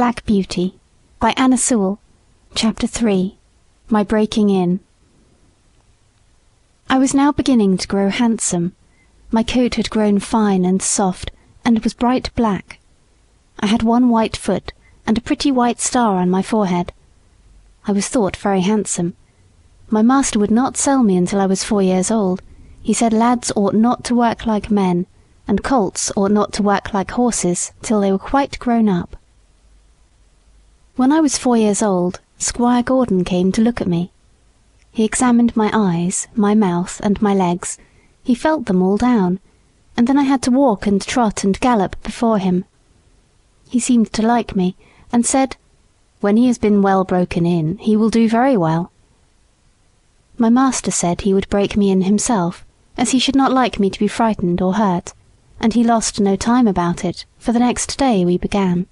Black Beauty by Anna Sewell Chapter 3 My Breaking In I was now beginning to grow handsome. My coat had grown fine and soft, and was bright black. I had one white foot, and a pretty white star on my forehead. I was thought very handsome. My master would not sell me until I was four years old. He said lads ought not to work like men, and colts ought not to work like horses till they were quite grown up. When I was four years old, Squire Gordon came to look at me. He examined my eyes, my mouth, and my legs; he felt them all down, and then I had to walk and trot and gallop before him. He seemed to like me, and said, "When he has been well broken in, he will do very well." My master said he would break me in himself, as he should not like me to be frightened or hurt, and he lost no time about it, for the next day we began.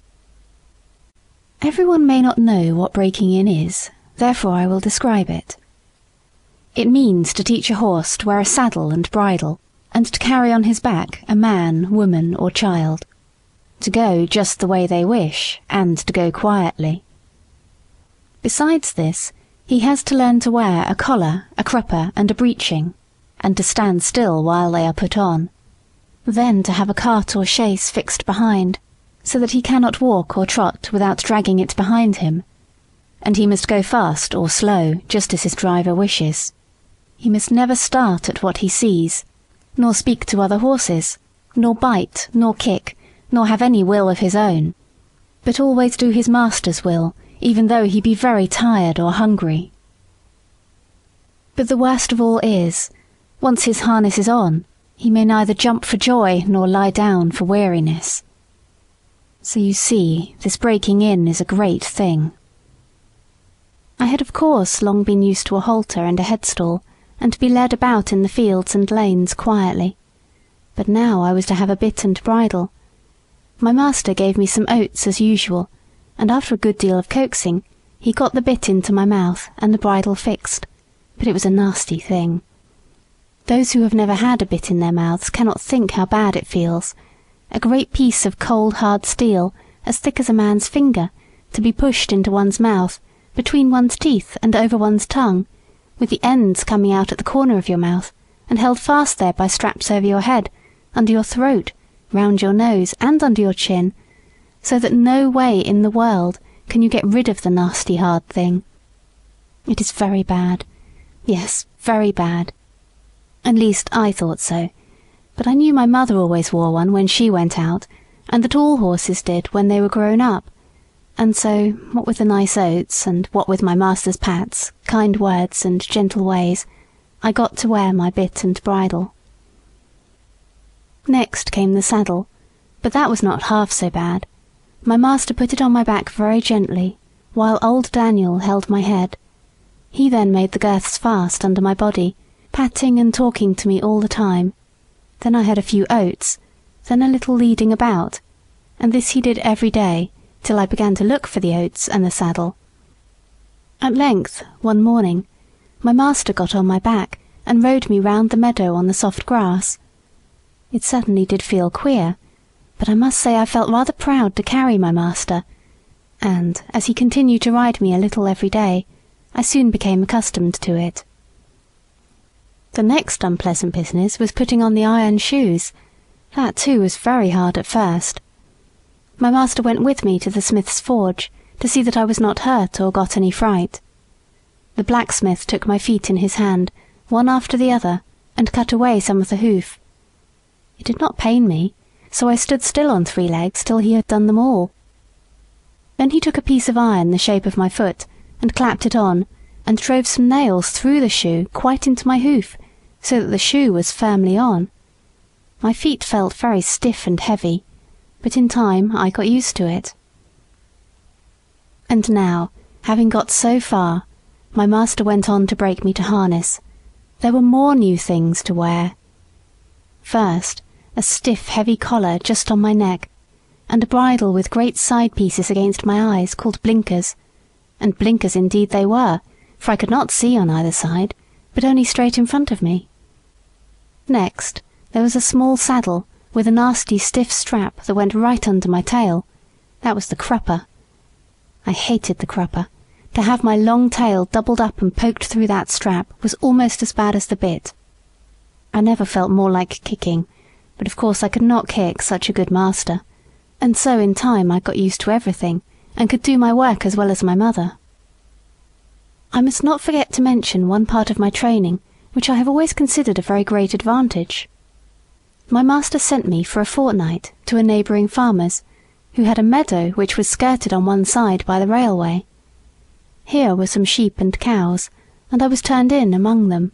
Everyone may not know what breaking in is, therefore I will describe it. It means to teach a horse to wear a saddle and bridle, and to carry on his back a man, woman, or child. To go just the way they wish, and to go quietly. Besides this, he has to learn to wear a collar, a crupper, and a breeching, and to stand still while they are put on. Then to have a cart or chaise fixed behind so that he cannot walk or trot without dragging it behind him, and he must go fast or slow just as his driver wishes. He must never start at what he sees, nor speak to other horses, nor bite, nor kick, nor have any will of his own, but always do his master's will, even though he be very tired or hungry. But the worst of all is, once his harness is on, he may neither jump for joy nor lie down for weariness. So you see, this breaking in is a great thing. I had of course long been used to a halter and a headstall, and to be led about in the fields and lanes quietly. But now I was to have a bit and bridle. My master gave me some oats as usual, and after a good deal of coaxing, he got the bit into my mouth and the bridle fixed, but it was a nasty thing. Those who have never had a bit in their mouths cannot think how bad it feels a great piece of cold hard steel, as thick as a man's finger, to be pushed into one's mouth, between one's teeth and over one's tongue, with the ends coming out at the corner of your mouth, and held fast there by straps over your head, under your throat, round your nose, and under your chin, so that no way in the world can you get rid of the nasty hard thing. It is very bad. Yes, very bad. At least I thought so but I knew my mother always wore one when she went out, and that all horses did when they were grown up; and so, what with the nice oats, and what with my master's pats, kind words, and gentle ways, I got to wear my bit and bridle. Next came the saddle, but that was not half so bad. My master put it on my back very gently, while old Daniel held my head. He then made the girths fast under my body, patting and talking to me all the time. Then I had a few oats, then a little leading about, and this he did every day, till I began to look for the oats and the saddle. At length, one morning, my master got on my back and rode me round the meadow on the soft grass. It certainly did feel queer, but I must say I felt rather proud to carry my master, and, as he continued to ride me a little every day, I soon became accustomed to it. The next unpleasant business was putting on the iron shoes. That, too, was very hard at first. My master went with me to the smith's forge to see that I was not hurt or got any fright. The blacksmith took my feet in his hand, one after the other, and cut away some of the hoof. It did not pain me, so I stood still on three legs till he had done them all. Then he took a piece of iron the shape of my foot, and clapped it on, and drove some nails through the shoe quite into my hoof, so that the shoe was firmly on. My feet felt very stiff and heavy, but in time I got used to it. And now, having got so far, my master went on to break me to harness. There were more new things to wear. First, a stiff, heavy collar just on my neck, and a bridle with great side pieces against my eyes called blinkers, and blinkers indeed they were, for I could not see on either side, but only straight in front of me. Next, there was a small saddle with a nasty stiff strap that went right under my tail. That was the crupper, I hated the crupper. To have my long tail doubled up and poked through that strap was almost as bad as the bit. I never felt more like kicking, but of course I could not kick such a good master, and so in time I got used to everything, and could do my work as well as my mother. I must not forget to mention one part of my training which I have always considered a very great advantage. My master sent me for a fortnight to a neighbouring farmer's, who had a meadow which was skirted on one side by the railway. Here were some sheep and cows, and I was turned in among them.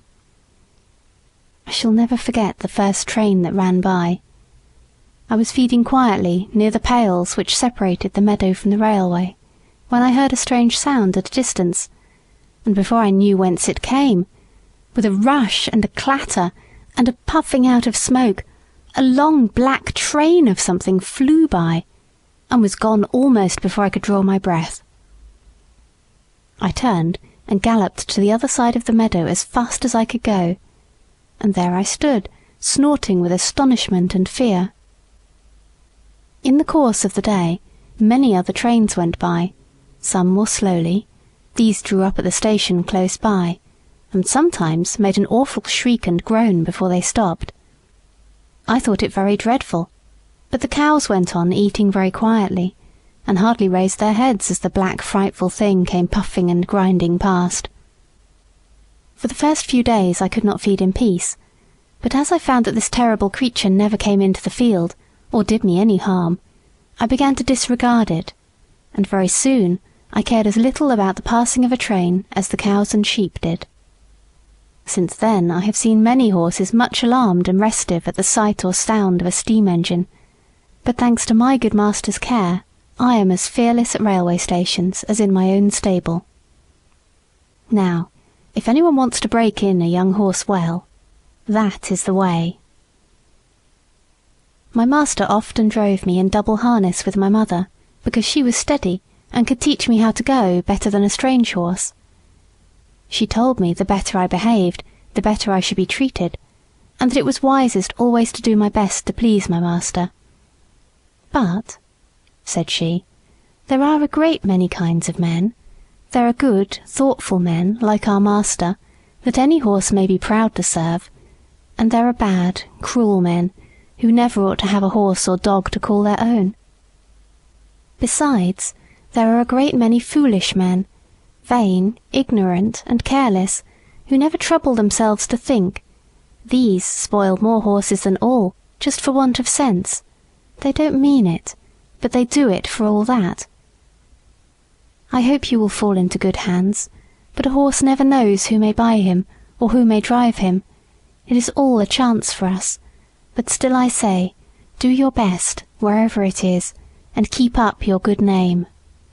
I shall never forget the first train that ran by. I was feeding quietly near the pales which separated the meadow from the railway, when I heard a strange sound at a distance, and before I knew whence it came, with a rush and a clatter and a puffing out of smoke, a long black train of something flew by, and was gone almost before I could draw my breath. I turned and galloped to the other side of the meadow as fast as I could go, and there I stood, snorting with astonishment and fear. In the course of the day, many other trains went by, some more slowly, these drew up at the station close by, and sometimes made an awful shriek and groan before they stopped. I thought it very dreadful, but the cows went on eating very quietly, and hardly raised their heads as the black frightful thing came puffing and grinding past. For the first few days I could not feed in peace, but as I found that this terrible creature never came into the field, or did me any harm, I began to disregard it, and very soon I cared as little about the passing of a train as the cows and sheep did. Since then I have seen many horses much alarmed and restive at the sight or sound of a steam engine, but thanks to my good master's care, I am as fearless at railway stations as in my own stable. Now, if anyone wants to break in a young horse well, that is the way. My master often drove me in double harness with my mother, because she was steady and could teach me how to go better than a strange horse. She told me the better I behaved, the better I should be treated, and that it was wisest always to do my best to please my master. But, said she, there are a great many kinds of men. There are good, thoughtful men, like our master, that any horse may be proud to serve, and there are bad, cruel men, who never ought to have a horse or dog to call their own. Besides, there are a great many foolish men, vain, ignorant, and careless, who never trouble themselves to think. These spoil more horses than all, just for want of sense. They don't mean it, but they do it for all that. I hope you will fall into good hands, but a horse never knows who may buy him, or who may drive him. It is all a chance for us, but still I say, do your best, wherever it is, and keep up your good name.